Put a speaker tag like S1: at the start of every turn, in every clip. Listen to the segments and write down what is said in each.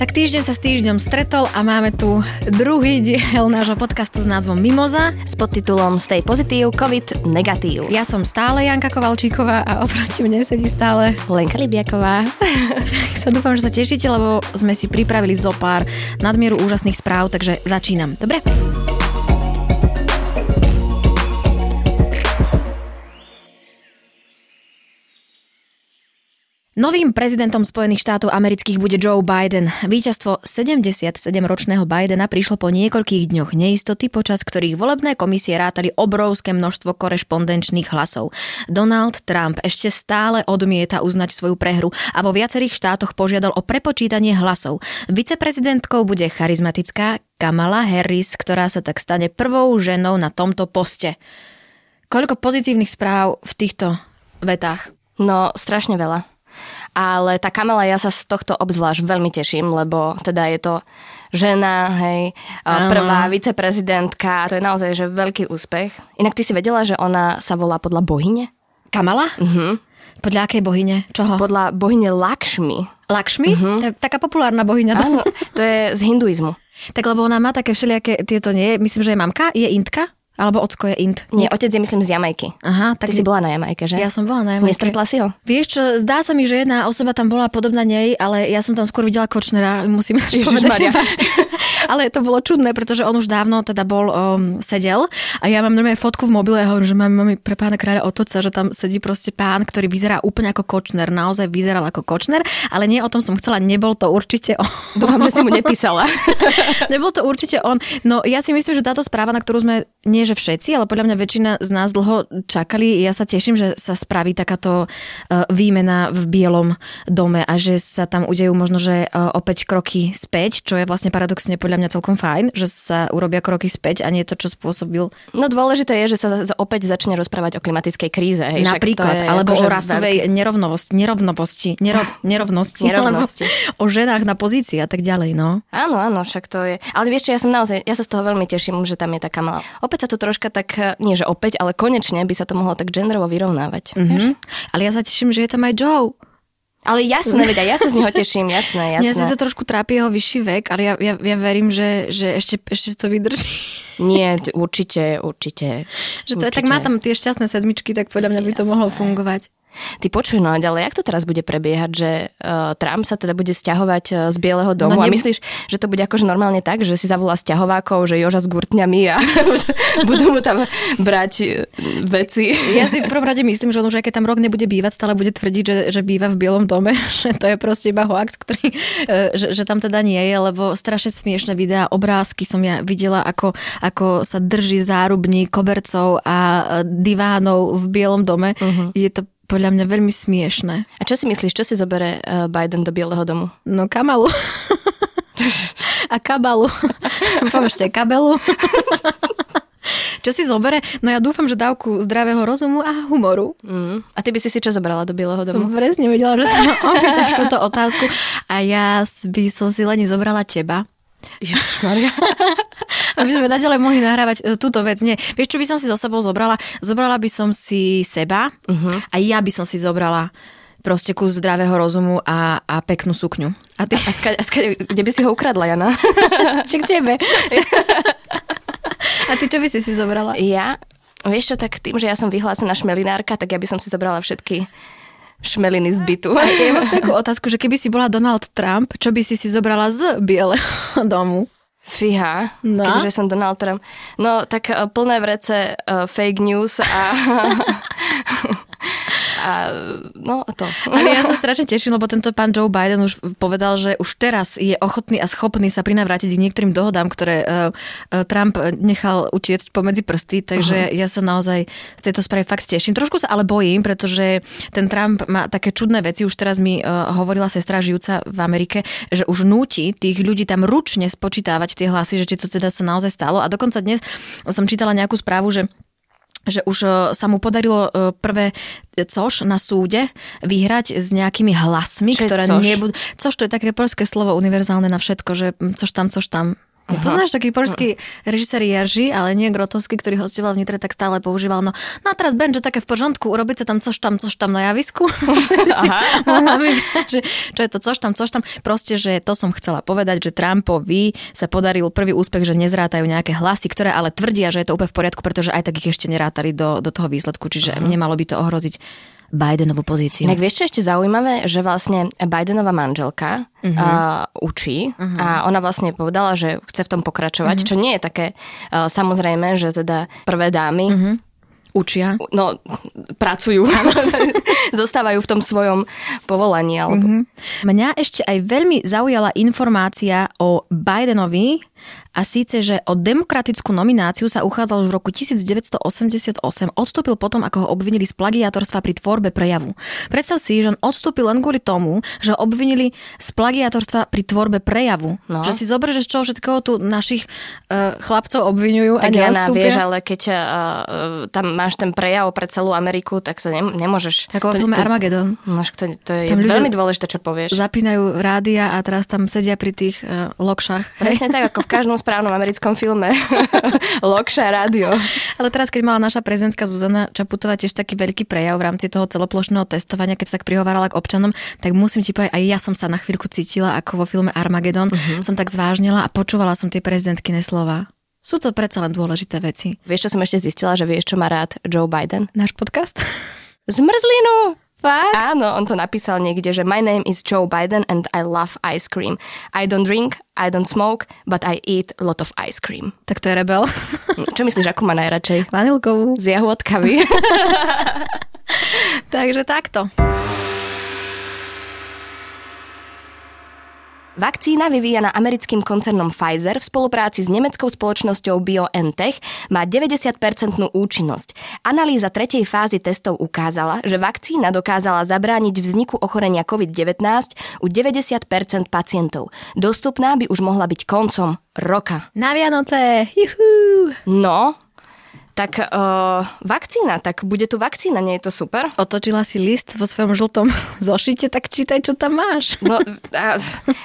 S1: Tak týždeň sa s týždňom stretol a máme tu druhý diel nášho podcastu s názvom Mimoza
S2: s podtitulom Stay Pozitív, COVID negatív.
S1: Ja som stále Janka Kovalčíková a oproti mne sedí stále
S2: Lenka Libiaková.
S1: sa dúfam, že sa tešíte, lebo sme si pripravili zo pár nadmieru úžasných správ, takže začínam. Dobre? Novým prezidentom Spojených štátov amerických bude Joe Biden. Víťazstvo 77-ročného Bidena prišlo po niekoľkých dňoch neistoty, počas ktorých volebné komisie rátali obrovské množstvo korešpondenčných hlasov. Donald Trump ešte stále odmieta uznať svoju prehru a vo viacerých štátoch požiadal o prepočítanie hlasov. Viceprezidentkou bude charizmatická Kamala Harris, ktorá sa tak stane prvou ženou na tomto poste. Koľko pozitívnych správ v týchto vetách?
S2: No, strašne veľa. Ale tá Kamala, ja sa z tohto obzvlášť veľmi teším, lebo teda je to žena, hej, Aha. prvá viceprezidentka, to je naozaj že veľký úspech. Inak ty si vedela, že ona sa volá podľa bohyne?
S1: Kamala?
S2: Mhm.
S1: Podľa akej bohyne? Čoho?
S2: Podľa bohyne Lakšmi.
S1: Lakšmi? Uh-huh. To je taká populárna bohyňa.
S2: Áno, to je z hinduizmu.
S1: Tak lebo ona má také všelijaké, tieto nie, myslím, že je mamka, je intka? Alebo ocko je Int?
S2: Nie, otec je myslím z Jamajky.
S1: Aha,
S2: tak Ty si bola na Jamajke, že?
S1: Ja som bola na Jamajke.
S2: Nestretla si ho?
S1: Vieš čo, zdá sa mi, že jedna osoba tam bola podobná nej, ale ja som tam skôr videla Kočnera, musím povedať. ale to bolo čudné, pretože on už dávno teda bol, um, sedel a ja mám normálne fotku v mobile a hovorím, že mám, mám pre pána kráľa otoca, že tam sedí proste pán, ktorý vyzerá úplne ako Kočner, naozaj vyzeral ako Kočner, ale nie o tom som chcela, nebol to určite on.
S2: Dúfam, že si mu nepísala.
S1: nebol to určite on. No ja si myslím, že táto správa, na ktorú sme, nie že všetci, ale podľa mňa väčšina z nás dlho čakali. Ja sa teším, že sa spraví takáto e, výmena v Bielom dome a že sa tam udejú možno, že e, opäť kroky späť, čo je vlastne paradoxne podľa mňa celkom fajn, že sa urobia kroky späť a nie to, čo spôsobil.
S2: No dôležité je, že sa opäť začne rozprávať o klimatickej kríze. Hej,
S1: Napríklad, alebo o rasovej veľký... nerovnovosti, nerovnovosti, nero, nerovnosti,
S2: nerovnosti.
S1: o ženách na pozícii a tak ďalej, no.
S2: Áno, áno, však to je. Ale vieš čo, ja som naozaj, ja sa z toho veľmi teším, že tam je taká malá. Opäť sa to troška tak nie že opäť, ale konečne by sa to mohlo tak genderovo vyrovnávať.
S1: Mm-hmm. Ale ja sa teším, že je tam aj Joe.
S2: Ale jasné, veď ja sa z neho teším, jasné, jasné.
S1: Mňa si to trošku trápi jeho vyšší vek, ale ja, ja, ja verím, že, že ešte, ešte to vydrží.
S2: Nie, určite, určite.
S1: Že to určite. je, tak má tam tie šťastné sedmičky, tak podľa mňa by to mohlo fungovať.
S2: Ty počuj, no a ďalej, jak to teraz bude prebiehať, že uh, Trump sa teda bude stiahovať uh, z Bieleho domu no, ne... a myslíš, že to bude akože normálne tak, že si zavolá stiahovákov, že Joža s gurtňami a budú mu tam brať uh, veci.
S1: Ja si v prvom rade myslím, že on už aj keď tam rok nebude bývať, stále bude tvrdiť, že, že býva v Bielom dome, že to je proste iba hoax, ktorý, že, že tam teda nie je, lebo strašne smiešne videá, obrázky som ja videla, ako, ako sa drží zárubní kobercov a divánov v Bielom dome. Uh-huh. Je to podľa mňa veľmi smiešné.
S2: A čo si myslíš, čo si zobere uh, Biden do Bieleho domu?
S1: No Kamalu. a Kabalu. Pomôžte Kabelu. čo si zobere? No ja dúfam, že dávku zdravého rozumu a humoru.
S2: Mm. A ty by si si čo zobrala do Bieleho domu?
S1: Som presne vedela, že sa opýtaš túto otázku a ja by som si len zobrala teba.
S2: Ježišmaria.
S1: Aby sme naďalej mohli nahrávať e, túto vec. Nie. Vieš, čo by som si so sebou zobrala? Zobrala by som si seba uh-huh. a ja by som si zobrala proste kus zdravého rozumu a, a peknú sukňu.
S2: A, ty... a, ska, a ska, kde by si ho ukradla, Jana?
S1: Či k tebe. a ty čo by si si zobrala?
S2: Ja? Vieš čo, tak tým, že ja som vyhlásená šmelinárka, tak ja by som si zobrala všetky šmeliny z bytu.
S1: A ja mám takú otázku, že keby si bola Donald Trump, čo by si si zobrala z Bieleho domu?
S2: Fíha, no? keďže som Donald Trump. No, tak uh, plné vrece uh, fake news a a no to.
S1: Ale ja sa strašne teším, lebo tento pán Joe Biden už povedal, že už teraz je ochotný a schopný sa prinavrátiť k niektorým dohodám, ktoré uh, Trump nechal utiecť pomedzi prsty, takže uh-huh. ja sa naozaj z tejto správy fakt teším. Trošku sa ale bojím, pretože ten Trump má také čudné veci, už teraz mi uh, hovorila sestra žijúca v Amerike, že už núti tých ľudí tam ručne spočítavať tie hlasy, že či to teda sa naozaj stalo. A dokonca dnes som čítala nejakú správu, že že už e, sa mu podarilo e, prvé což na súde vyhrať s nejakými hlasmi,
S2: Čo
S1: ktoré nebudú... Což to je také polské slovo univerzálne na všetko, že což tam, což tam. Uh-huh. Poznáš taký polský režisér Jerzy, ale nie Grotovský, ktorý hostoval v Nitre, tak stále používal, no, no a teraz že také v pořádku, urobiť sa tam což tam, což tam na javisku. že, čo je to což tam, což tam. Proste, že to som chcela povedať, že Trumpovi sa podaril prvý úspech, že nezrátajú nejaké hlasy, ktoré ale tvrdia, že je to úplne v poriadku, pretože aj tak ich ešte nerátali do, do toho výsledku, čiže uh-huh. nemalo by to ohroziť Bidenovú pozíciu.
S2: Tak vieš, čo ešte zaujímavé, že vlastne Bidenová manželka uh-huh. uh, učí uh-huh. a ona vlastne povedala, že chce v tom pokračovať, uh-huh. čo nie je také uh, samozrejme, že teda prvé dámy uh-huh.
S1: Učia?
S2: No, pracujú. Zostávajú v tom svojom povolaní. Alebo... Mm-hmm.
S1: Mňa ešte aj veľmi zaujala informácia o Bidenovi, a síce, že o demokratickú nomináciu sa uchádzal už v roku 1988, odstúpil potom, ako ho obvinili z plagiátorstva pri tvorbe prejavu. Predstav si, že on odstúpil len kvôli tomu, že ho obvinili z plagiátorstva pri tvorbe prejavu. No. Že si zober, že z čoho všetkého tu našich uh, chlapcov obvinujú
S2: tak
S1: a neodstúpia.
S2: vieš, ale keď uh, tam máš ten prejav pre celú Ameriku, tak to ne, nemôžeš.
S1: Tak o filme Armageddon.
S2: No, to, to je veľmi dôležité, čo povieš.
S1: Zapínajú rádia a teraz tam sedia pri tých uh, lokšách.
S2: Presne tak, ako v každom správnom americkom filme. Lokša rádio.
S1: Ale teraz, keď mala naša prezidentka Zuzana Čaputová tiež taký veľký prejav v rámci toho celoplošného testovania, keď sa tak prihovárala k občanom, tak musím ti povedať, aj ja som sa na chvíľku cítila ako vo filme Armageddon. Uh-huh. Som tak zvážnila a počúvala som tie prezidentkyne slova. Sú to predsa len dôležité veci.
S2: Vieš, čo som ešte zistila, že vieš, čo má rád Joe Biden?
S1: Náš podcast?
S2: Zmrzlinu!
S1: Fakt?
S2: Áno, on to napísal niekde, že my name is Joe Biden and I love ice cream. I don't drink, I don't smoke, but I eat a lot of ice cream.
S1: Tak to je rebel.
S2: Čo myslíš, akú má najradšej?
S1: Vanilkovú.
S2: S jahôdkami.
S1: Takže takto.
S2: Vakcína vyvíjana americkým koncernom Pfizer v spolupráci s nemeckou spoločnosťou BioNTech má 90-percentnú účinnosť. Analýza tretej fázy testov ukázala, že vakcína dokázala zabrániť vzniku ochorenia COVID-19 u 90% pacientov. Dostupná by už mohla byť koncom roka.
S1: Na Vianoce! Juhu!
S2: No, tak uh, vakcína, tak bude tu vakcína, nie je to super?
S1: Otočila si list vo svojom žltom zošite, tak čítaj, čo tam máš.
S2: No, a,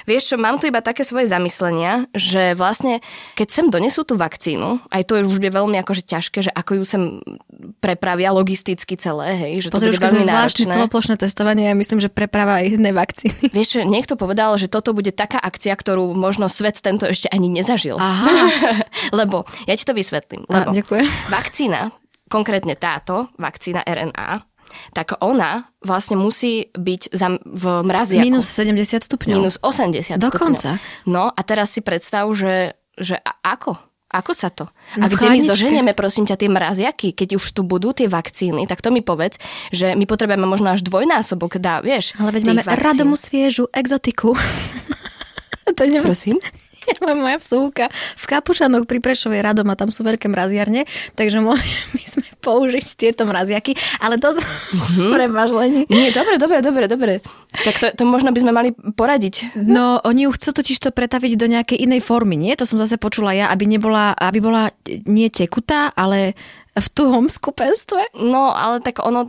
S2: vieš mám tu iba také svoje zamyslenia, že vlastne, keď sem donesú tú vakcínu, aj to je už bude veľmi akože ťažké, že ako ju sem prepravia logisticky celé, hej, že to Pozri, bude veľmi zvláštne
S1: celoplošné testovanie, ja myslím, že preprava jednej vakcíny.
S2: Vieš, niekto povedal, že toto bude taká akcia, ktorú možno svet tento ešte ani nezažil.
S1: Aha.
S2: lebo, ja ti to vysvetlím. Lebo
S1: a, ďakujem
S2: vakcína, konkrétne táto vakcína RNA, tak ona vlastne musí byť za, v mraziaku.
S1: Minus 70 stupňov.
S2: Minus 80
S1: Dokonca.
S2: stupňov. No a teraz si predstav, že, že ako? Ako sa to? No a kde my zoženieme, prosím ťa, tie mraziaky, keď už tu budú tie vakcíny, tak to mi povedz, že my potrebujeme možno až dvojnásobok, dá, vieš.
S1: Ale veď máme vakcín. radomu sviežu exotiku.
S2: to neviem. Prosím?
S1: moja vsúka v Kapušanoch pri Prešovej radom a tam sú veľké mraziarne, takže mohli by sme použiť tieto mraziaky, ale to mm-hmm. prepažlení.
S2: Nie, dobre, dobre, dobre, dobre. Tak to, to možno by sme mali poradiť.
S1: No, oni ju chcú totiž to pretaviť do nejakej inej formy, nie? To som zase počula ja, aby nebola, aby bola nie tekutá, ale v tuhom skupenstve.
S2: No, ale tak ono,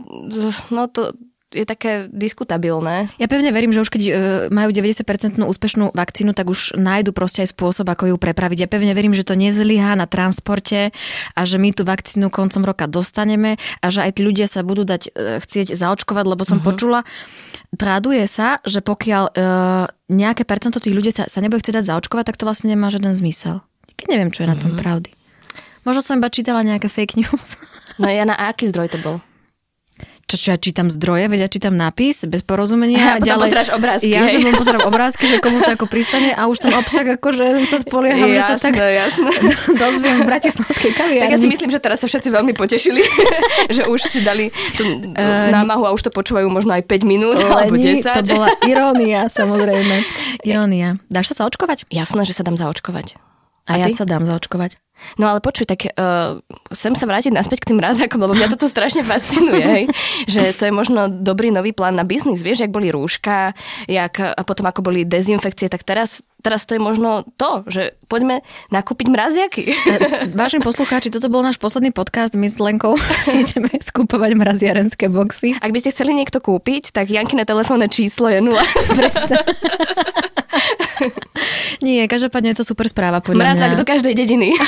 S2: no to, je také diskutabilné.
S1: Ja pevne verím, že už keď e, majú 90% úspešnú vakcínu, tak už nájdu proste aj spôsob, ako ju prepraviť. Ja pevne verím, že to nezlyhá na transporte a že my tú vakcínu koncom roka dostaneme a že aj tí ľudia sa budú dať e, chcieť zaočkovať, lebo som uh-huh. počula, traduje sa, že pokiaľ uh, nejaké percento tých ľudí sa, sa nebude chcieť dať zaočkovať, tak to vlastne nemá žiaden zmysel. Keď neviem, čo je uh-huh. na tom pravdy. Možno som iba čítala nejaké fake news.
S2: No ja na aký zdroj to bol?
S1: Čo, čo ja čítam zdroje, veď ja čítam nápis bez porozumenia.
S2: A, a ďalej, pozeráš obrázky.
S1: Ja sa pozerám obrázky, že komu to ako pristane a už ten obsah akože sa spolieham, že sa tak
S2: jasné.
S1: dozviem v bratislavskej kaviarni.
S2: Tak ja si myslím, že teraz sa všetci veľmi potešili, že už si dali tú uh, námahu a už to počúvajú možno aj 5 minút Leni, alebo 10.
S1: To bola irónia, samozrejme. Irónia. Dáš sa zaočkovať?
S2: Jasné, že sa dám zaočkovať.
S1: A, a ja sa dám zaočkovať.
S2: No ale počuj, tak uh, chcem sa vrátiť naspäť k tým mrazákom, lebo mňa toto strašne fascinuje, hej? že to je možno dobrý nový plán na biznis. Vieš, jak boli rúška, jak, a potom ako boli dezinfekcie, tak teraz, teraz to je možno to, že poďme nakúpiť mraziaky. E,
S1: vážení poslucháči, toto bol náš posledný podcast. My s Lenkou ideme skúpovať mraziarenské boxy.
S2: Ak by ste chceli niekto kúpiť, tak Janky na telefónne číslo je 0.
S1: Nie, každopádne je to super správa podľa
S2: Mrazak
S1: mňa.
S2: do každej dediny.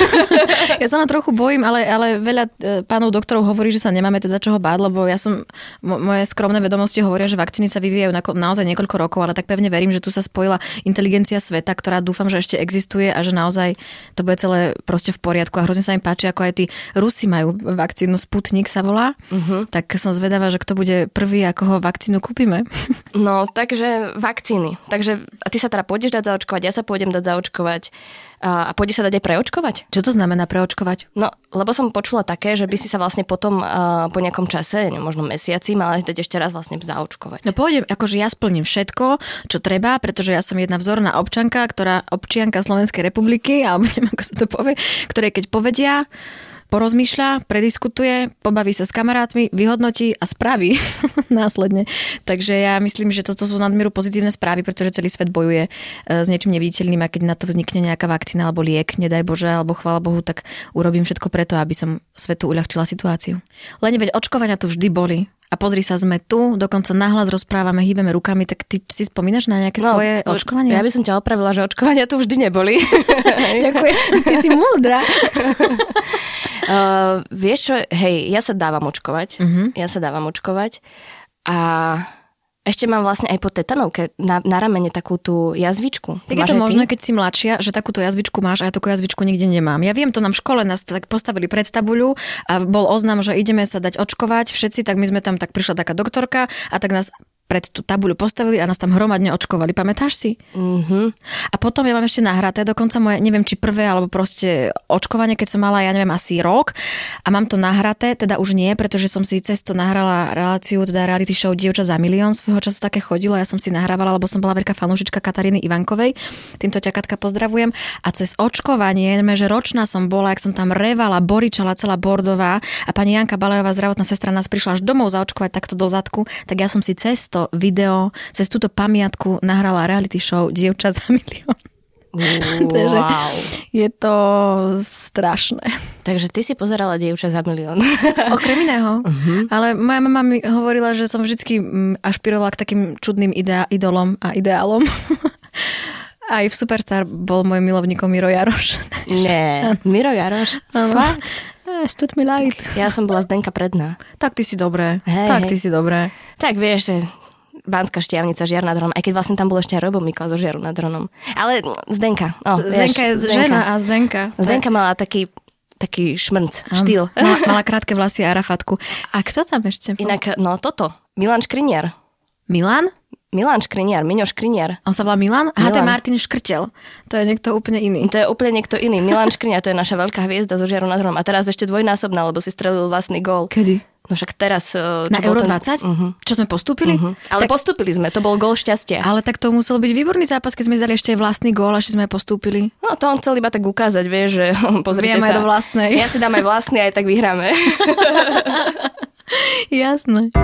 S1: Ja sa na trochu bojím, ale, ale veľa e, pánov doktorov hovorí, že sa nemáme teda čoho báť, lebo ja som, mo, moje skromné vedomosti hovoria, že vakcíny sa vyvíjajú na, naozaj niekoľko rokov, ale tak pevne verím, že tu sa spojila inteligencia sveta, ktorá dúfam, že ešte existuje a že naozaj to bude celé proste v poriadku a hrozne sa mi páči, ako aj tí Rusi majú vakcínu Sputnik sa volá, uh-huh. tak som zvedavá, že kto bude prvý, ako ho vakcínu kúpime.
S2: No, takže vakcíny. Takže a ty sa teda pôjdeš dať zaočkovať, ja sa pôjdem dať zaočkovať a, a pôjde sa dať aj preočkovať?
S1: Čo to znamená preočkovať?
S2: No, lebo som počula také, že by si sa vlastne potom uh, po nejakom čase, neviem, možno mesiaci, mala dať ešte raz vlastne zaočkovať.
S1: No pôjdem, akože ja splním všetko, čo treba, pretože ja som jedna vzorná občanka, ktorá občianka Slovenskej republiky, alebo neviem, ako sa to povie, ktoré keď povedia, porozmýšľa, prediskutuje, pobaví sa s kamarátmi, vyhodnotí a spraví následne. Takže ja myslím, že toto sú nadmieru pozitívne správy, pretože celý svet bojuje e, s niečím neviditeľným a keď na to vznikne nejaká vakcína alebo liek, nedaj Bože, alebo chvála Bohu, tak urobím všetko preto, aby som svetu uľahčila situáciu. Len veď očkovania tu vždy boli. A pozri sa, sme tu, dokonca nahlas rozprávame, hýbeme rukami, tak ty si spomínaš na nejaké no, svoje očkovanie?
S2: Ja by som ťa opravila, že očkovania tu vždy neboli.
S1: Ďakujem, ty si múdra.
S2: Uh, vieš čo, hej, ja sa dávam očkovať. Uh-huh. Ja sa dávam očkovať. A ešte mám vlastne aj po tetanovke na, na ramene takú tú jazvičku.
S1: Tak je to možné, keď si mladšia, že takúto jazvičku máš a ja takú jazvičku nikde nemám. Ja viem, to nám v škole nás tak postavili pred tabuľu a bol oznam, že ideme sa dať očkovať všetci, tak my sme tam, tak prišla taká doktorka a tak nás pred tú tabuľu postavili a nás tam hromadne očkovali. Pamätáš si?
S2: Mm-hmm.
S1: A potom ja mám ešte nahraté dokonca moje, neviem, či prvé alebo proste očkovanie, keď som mala, ja neviem, asi rok a mám to nahraté, teda už nie, pretože som si cez to nahrala reláciu, teda reality show Dievča za milión, svojho času také chodilo, ja som si nahrávala, lebo som bola veľká fanúšička Kataríny Ivankovej, týmto ťa Katka pozdravujem a cez očkovanie, neviem, že ročná som bola, ak som tam revala, boričala celá bordová a pani Janka Balajová, zdravotná sestra, nás prišla až domov zaočkovať takto do zadku, tak ja som si cez video, cez túto pamiatku nahrala reality show Dievča za milión.
S2: Takže wow.
S1: je to strašné.
S2: Takže ty si pozerala dievča za milión.
S1: Okrem iného. Uh-huh. Ale moja mama mi hovorila, že som vždy ašpirovala k takým čudným idea- idolom a ideálom. Aj v Superstar bol môj milovníkom Miro Jaroš.
S2: Nie, Miro Jaroš? Fakt?
S1: Stud mi light.
S2: Ja som bola Zdenka Predná.
S1: Tak ty si dobré. Hey, tak hej. ty si dobré.
S2: Tak vieš, že Banská štiavnica, Žiar nad Hronom, aj keď vlastne tam bol ešte Robo Mikla zo Žiaru nad Hronom. Ale Zdenka. Oh,
S1: Zdenka
S2: vieš,
S1: je Zdenka. žena a Zdenka.
S2: Zdenka tak. mala taký taký šmrnc, štýl.
S1: Mala, mala krátke vlasy a rafatku. A kto tam ešte?
S2: Inak, no toto, Milan Škriniar.
S1: Milan?
S2: Milan Škriniar, Miňo Škriniar.
S1: On sa volá Milan? Aha, to je Martin Škrtel. To je niekto úplne iný.
S2: To je úplne niekto iný. Milan Škriniar, to je naša veľká hviezda zo Žiaru nad Hronom. A teraz ešte dvojnásobná, lebo si strelil vlastný gól.
S1: Kedy?
S2: No však teraz...
S1: Eh, Na Euro 20? Ten... Uh-huh. Čo sme postúpili? Uh-huh.
S2: Ale tak... postúpili sme, to bol gól šťastia.
S1: Ale tak to musel byť výborný zápas, keď sme zdali ešte vlastný gól a ešte sme postúpili.
S2: No to on chcel iba tak ukázať, vieš, že pozrite
S1: Viem
S2: sa.
S1: aj do vlastnej.
S2: Ja si dám aj vlastný, aj tak vyhráme.
S1: Jasné.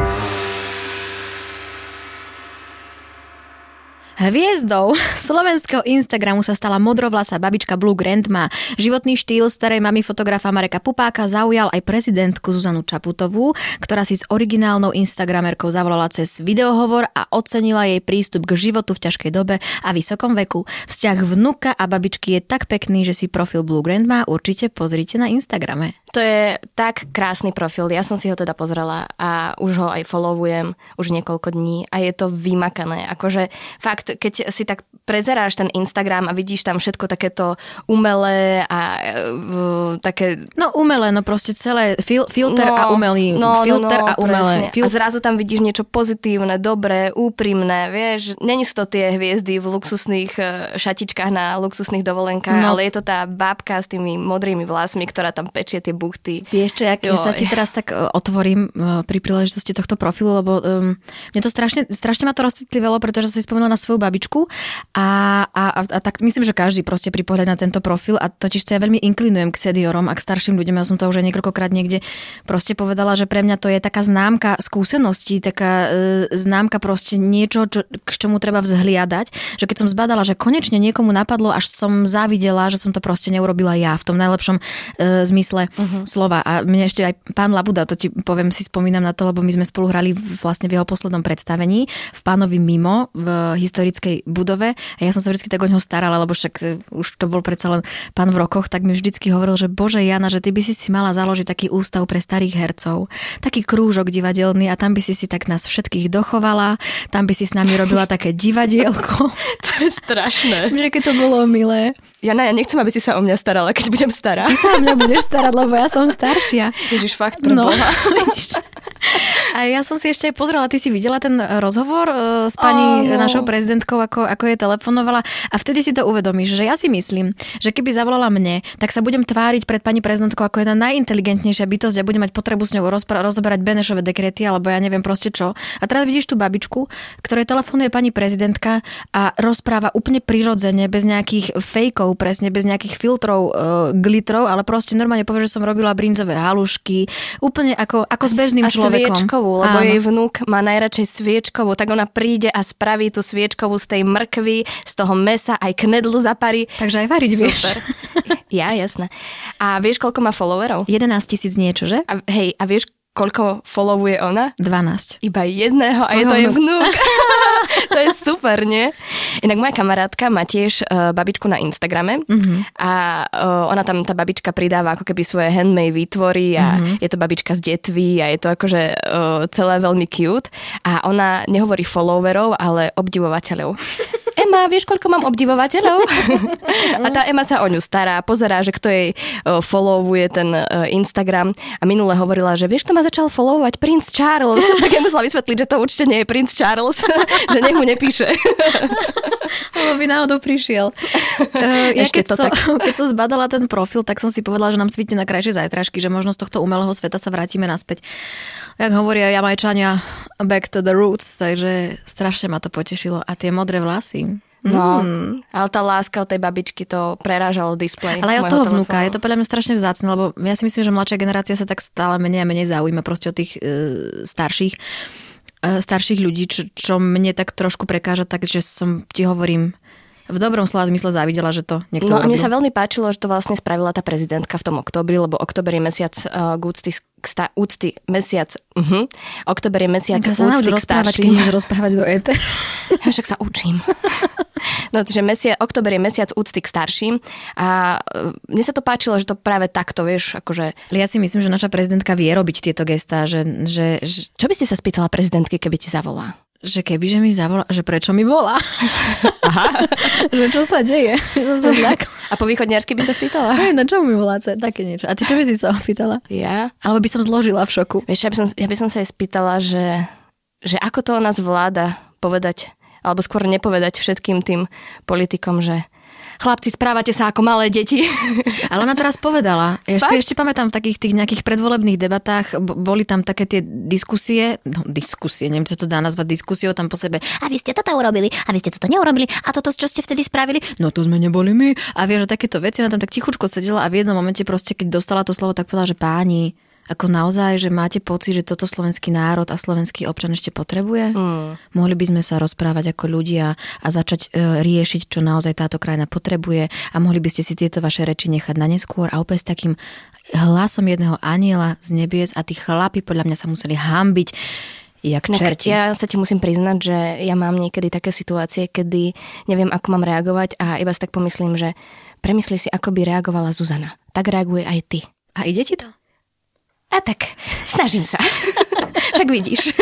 S1: Hviezdou slovenského Instagramu sa stala modrovlasá babička Blue Grandma. Životný štýl starej mamy fotografa Mareka Pupáka zaujal aj prezidentku Zuzanu Čaputovú, ktorá si s originálnou Instagramerkou zavolala cez videohovor a ocenila jej prístup k životu v ťažkej dobe a vysokom veku. Vzťah vnuka a babičky je tak pekný, že si profil Blue Grandma určite pozrite na Instagrame.
S2: To je tak krásny profil, ja som si ho teda pozrela a už ho aj followujem už niekoľko dní a je to vymakané. Akože fakt, keď si tak prezeráš ten Instagram a vidíš tam všetko takéto umelé a uh, také...
S1: No umelé, no proste celé fil, filter no, a umelý.
S2: No,
S1: filter
S2: no, no,
S1: a umelé.
S2: Fil... A zrazu tam vidíš niečo pozitívne, dobré, úprimné, vieš. Není sú to tie hviezdy v luxusných e, šatičkách na luxusných dovolenkách, no. ale je to tá bábka s tými modrými vlasmi, ktorá tam pečie tie buchty.
S1: Vieš čo, ja, ja sa ti teraz tak uh, otvorím uh, pri príležitosti tohto profilu, lebo um, mne to strašne, strašne ma to rozcitlivelo, pretože si spomenula na svoju babičku a, a, a, a tak myslím, že každý proste pri pohľade na tento profil a totiž to ja veľmi inklinujem k seniorom a k starším ľuďom. Ja som to už aj niekoľkokrát niekde proste povedala, že pre mňa to je taká známka skúseností, taká uh, známka proste niečo, čo, k čomu treba vzhliadať. Že keď som zbadala, že konečne niekomu napadlo, až som závidela, že som to proste neurobila ja v tom najlepšom uh, zmysle. Uh-huh uh-huh. slova. A mne ešte aj pán Labuda, to ti poviem, si spomínam na to, lebo my sme spolu hrali vlastne v jeho poslednom predstavení v pánovi Mimo v historickej budove a ja som sa vždy tak o neho starala, lebo však e, už to bol predsa len pán v rokoch, tak mi vždycky hovoril, že bože Jana, že ty by si si mala založiť taký ústav pre starých hercov, taký krúžok divadelný a tam by si si tak nás všetkých dochovala, tam by si s nami robila také divadielko.
S2: to je strašné.
S1: Že keď to bolo milé.
S2: Jana, ja nechcem, aby si sa o mňa starala, keď budem stará.
S1: Ty sa o mňa budeš starať, lebo ja som staršia.
S2: Ježiš, fakt, pre no, Boha.
S1: A ja som si ešte aj pozrela, ty si videla ten rozhovor e, s pani oh, no. našou prezidentkou, ako, ako je telefonovala a vtedy si to uvedomíš, že ja si myslím, že keby zavolala mne, tak sa budem tváriť pred pani prezidentkou ako jedna najinteligentnejšia bytosť a budem mať potrebu s ňou rozpra- rozoberať Benešové dekrety alebo ja neviem proste čo. A teraz vidíš tú babičku, ktorej telefonuje pani prezidentka a rozpráva úplne prirodzene, bez nejakých fejkov, presne, bez nejakých filtrov, uh, glitrov, ale proste normálne povie, že som robila brinzové halušky, úplne ako, ako s bežným a človekom.
S2: Sviečkovú, lebo Áno. jej vnúk má najradšej sviečkovú, tak ona príde a spraví tú sviečkovú z tej mrkvy, z toho mesa, aj knedlu zaparí.
S1: Takže aj variť vieš.
S2: ja, jasné. A vieš, koľko má followerov?
S1: 11 tisíc niečo, že?
S2: A, hej, a vieš, koľko followuje ona?
S1: 12.
S2: Iba jedného Svojho a je to jej vnúk. to je super, nie? Inak moja kamarátka má tiež uh, babičku na Instagrame uh-huh. a uh, ona tam, tá babička pridáva ako keby svoje handmade výtvory a uh-huh. je to babička z detví a je to akože uh, celé veľmi cute a ona nehovorí followerov, ale obdivovateľov. Ema, vieš, koľko mám obdivovateľov? a tá Ema sa o ňu stará, pozerá, že kto jej uh, followuje ten uh, Instagram a minule hovorila, že vieš, to ma začal followovať princ Charles. tak ja musela vysvetliť, že to určite nie je princ Charles, že nech mu nepíše.
S1: Lebo by náhodou prišiel. Uh, ja keď, som, keď som zbadala ten profil, tak som si povedala, že nám svítne na krajšie zajtražky, že možno z tohto umelého sveta sa vrátime naspäť. Jak hovoria jamajčania, back to the roots, takže strašne ma to potešilo. A tie modré vlasy,
S2: No, mm. ale tá láska od tej babičky to prerážalo displej.
S1: Ale aj od toho telefónu. vnúka, je to podľa mňa strašne vzácne, lebo ja si myslím, že mladšia generácia sa tak stále menej a menej zaujíma proste o tých e, starších e, starších ľudí, čo, čo mne tak trošku prekáža, takže som ti hovorím, v dobrom slova zmysle závidela, že to niekto
S2: No a mne sa veľmi páčilo, že to vlastne spravila tá prezidentka v tom oktobri, lebo oktober je mesiac uh, úcty, ksta, úcty mesiac, uh-huh. oktober je mesiac
S1: Neka sa úcty k starším. Rozprávať do ET.
S2: Ja však sa učím. No, že mesiac, oktober je mesiac úcty k starším a e, mne sa to páčilo, že to práve takto, vieš, akože...
S1: Ja si myslím, že naša prezidentka vie robiť tieto gestá, že, že, že...
S2: Čo by ste sa spýtala prezidentky, keby ti zavolá?
S1: Že keby, že mi zavolá, že prečo mi volá. Aha. že čo sa deje? My som sa zľakla.
S2: A po východniarsky by sa spýtala?
S1: Hej, na čo mi volá? Také niečo. A ty čo by si sa opýtala?
S2: Ja?
S1: Alebo by som zložila v šoku.
S2: Vieš, ja by som, ja by som sa jej spýtala, že, že ako to ona zvláda povedať, alebo skôr nepovedať všetkým tým politikom, že chlapci, správate sa ako malé deti.
S1: Ale ona teraz povedala, ja si ešte pamätám v takých tých nejakých predvolebných debatách, boli tam také tie diskusie, no diskusie, neviem, čo to dá nazvať diskusiou tam po sebe. A vy ste toto urobili, a vy ste toto neurobili, a toto, čo ste vtedy spravili, no to sme neboli my. A vieš, že takéto veci, ona tam tak tichučko sedela a v jednom momente proste, keď dostala to slovo, tak povedala, že páni, ako naozaj, že máte pocit, že toto slovenský národ a slovenský občan ešte potrebuje? Mm. Mohli by sme sa rozprávať ako ľudia a začať e, riešiť, čo naozaj táto krajina potrebuje a mohli by ste si tieto vaše reči nechať na neskôr a opäť s takým hlasom jedného aniela z nebies a tí chlapi podľa mňa sa museli hambiť jak čerti.
S2: Ja sa ti musím priznať, že ja mám niekedy také situácie, kedy neviem, ako mám reagovať a iba si tak pomyslím, že premysli si, ako by reagovala Zuzana. Tak reaguje aj ty.
S1: A ide ti to?
S2: A tak, snažím sa. Však vidíš.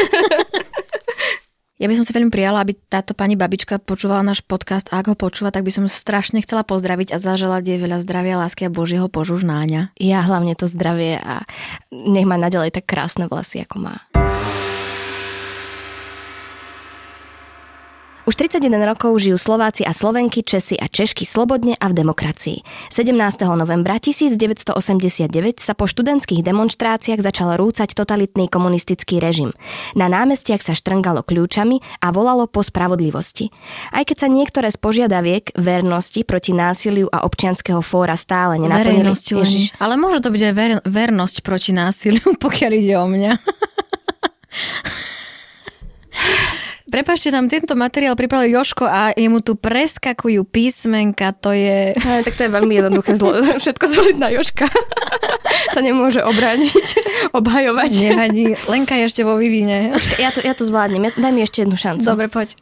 S1: Ja by som si veľmi prijala, aby táto pani babička počúvala náš podcast a ak ho počúva, tak by som strašne chcela pozdraviť a zaželať jej veľa zdravia, lásky a Božieho požužnáňa.
S2: Ja hlavne to zdravie a nech má naďalej tak krásne vlasy, ako má. Už 31 rokov žijú Slováci a Slovenky, Česi a Češky slobodne a v demokracii. 17. novembra 1989 sa po študentských demonstráciách začal rúcať totalitný komunistický režim. Na námestiach sa štrngalo kľúčami a volalo po spravodlivosti. Aj keď sa niektoré z požiadaviek vernosti proti násiliu a občianského fóra stále nenaplnili...
S1: Ježiš. Ale môže to byť aj ver, vernosť proti násiliu, pokiaľ ide o mňa. Prepašte, tam tento materiál pripravil Joško a jemu tu preskakujú písmenka, to je...
S2: Aj, tak to je veľmi jednoduché zlo, všetko zvoliť na Joška. sa nemôže obrániť, obhajovať.
S1: Nevadí, Lenka je ešte vo vývine.
S2: Ja to, ja to zvládnem, daj mi ešte jednu šancu.
S1: Dobre, poď.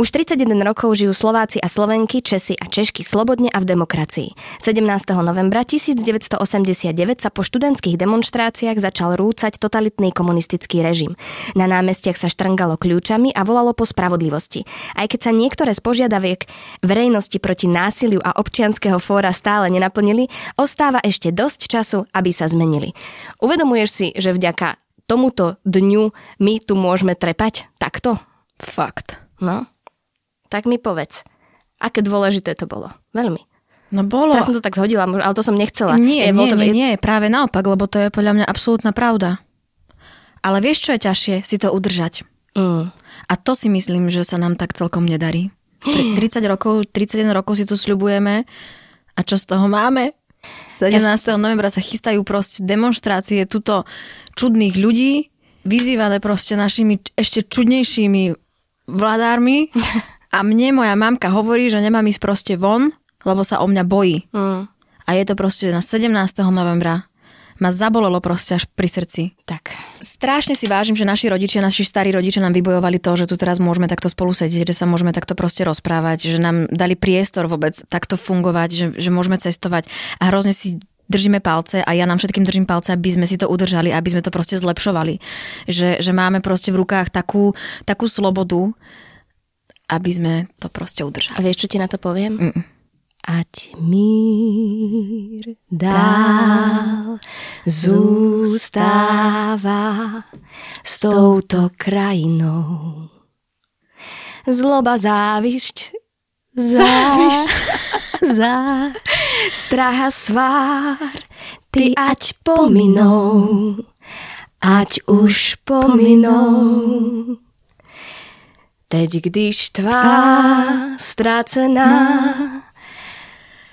S2: Už 31 rokov žijú Slováci a Slovenky, Česi a Češky slobodne a v demokracii. 17. novembra 1989 sa po študentských demonstráciách začal rúcať totalitný komunistický režim. Na námestiach sa štrngalo kľúčami a volalo po spravodlivosti. Aj keď sa niektoré z požiadaviek verejnosti proti násiliu a občianského fóra stále nenaplnili, ostáva ešte dosť času, aby sa zmenili. Uvedomuješ si, že vďaka tomuto dňu my tu môžeme trepať takto?
S1: Fakt.
S2: No, tak mi povedz, aké dôležité to bolo. Veľmi.
S1: No bolo.
S2: Ja som to tak zhodila, ale to som nechcela.
S1: Nie,
S2: je,
S1: nie,
S2: to...
S1: nie, nie, práve naopak, lebo to je podľa mňa absolútna pravda. Ale vieš, čo je ťažšie? Si to udržať.
S2: Mm.
S1: A to si myslím, že sa nám tak celkom nedarí. 30 rokov, 31 rokov si tu sľubujeme a čo z toho máme? 17. Yes. novembra sa chystajú proste demonstrácie tuto čudných ľudí, vyzývané proste našimi ešte čudnejšími vládármi A mne moja mamka hovorí, že nemám ísť proste von, lebo sa o mňa bojí.
S2: Mm.
S1: A je to proste na 17. novembra. Ma zabolelo proste až pri srdci.
S2: Tak.
S1: Strašne si vážim, že naši rodičia, naši starí rodičia nám vybojovali to, že tu teraz môžeme takto spolu sedieť, že sa môžeme takto proste rozprávať, že nám dali priestor vôbec takto fungovať, že, že môžeme cestovať. A hrozne si držíme palce a ja nám všetkým držím palce, aby sme si to udržali, aby sme to proste zlepšovali. Že, že máme proste v rukách takú, takú slobodu, aby sme to proste udržali.
S2: A vieš, čo ti na to poviem?
S1: Mm.
S2: Ať mír dál zústáva s touto krajinou. Zloba, závišť, závišť, zá, straha svár, ty ať pominou, ať už pominou. Teď, když tvá ztracená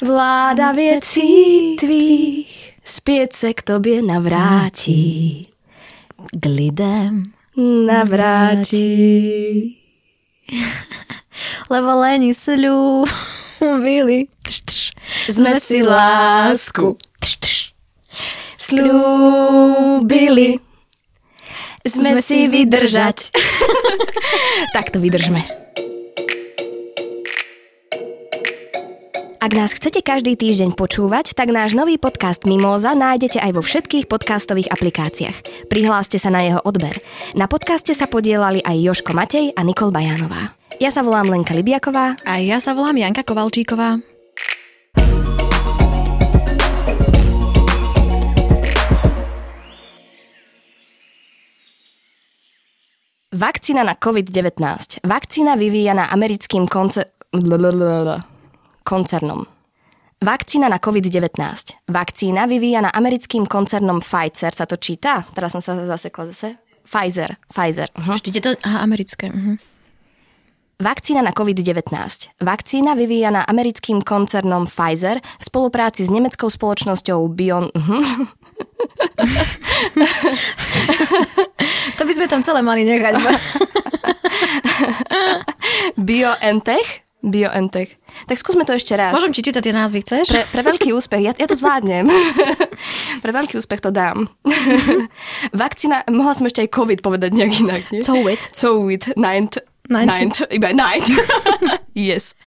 S2: vláda věcí tvých zpět se k tobě navrátí.
S1: K lidem
S2: navrátí.
S1: Lebo leni slúbili.
S2: Sme si lásku slúbili sme si vydržať. tak to vydržme. Ak nás chcete každý týždeň počúvať, tak náš nový podcast Mimoza nájdete aj vo všetkých podcastových aplikáciách. Prihláste sa na jeho odber. Na podcaste sa podielali aj Joško Matej a Nikol Bajánová. Ja sa volám Lenka Libiaková.
S1: A ja sa volám Janka Kovalčíková.
S2: Vakcína na COVID-19. Vakcína vyvíjana americkým konce... koncernom. Vakcína na COVID-19. Vakcína vyvíjana americkým koncernom Pfizer. Sa to číta? Teraz som sa zasekla zase. Pfizer. Pfizer. Uh-huh.
S1: Vždyť je to aha, americké. Uh-huh.
S2: Vakcína na COVID-19. Vakcína vyvíjana americkým koncernom Pfizer v spolupráci s nemeckou spoločnosťou Bion...
S1: To by sme tam celé mali nechať.
S2: BioNTech? BioNTech. Tak skúsme to ešte raz.
S1: Môžem ti čítať tie názvy, chceš?
S2: Pre, pre veľký úspech, ja, ja to zvládnem. pre veľký úspech to dám. Vakcína, mohla som ešte aj COVID povedať nejak inak, nie?
S1: COVID.
S2: COVID, ninth, ninth, iba ninth. yes.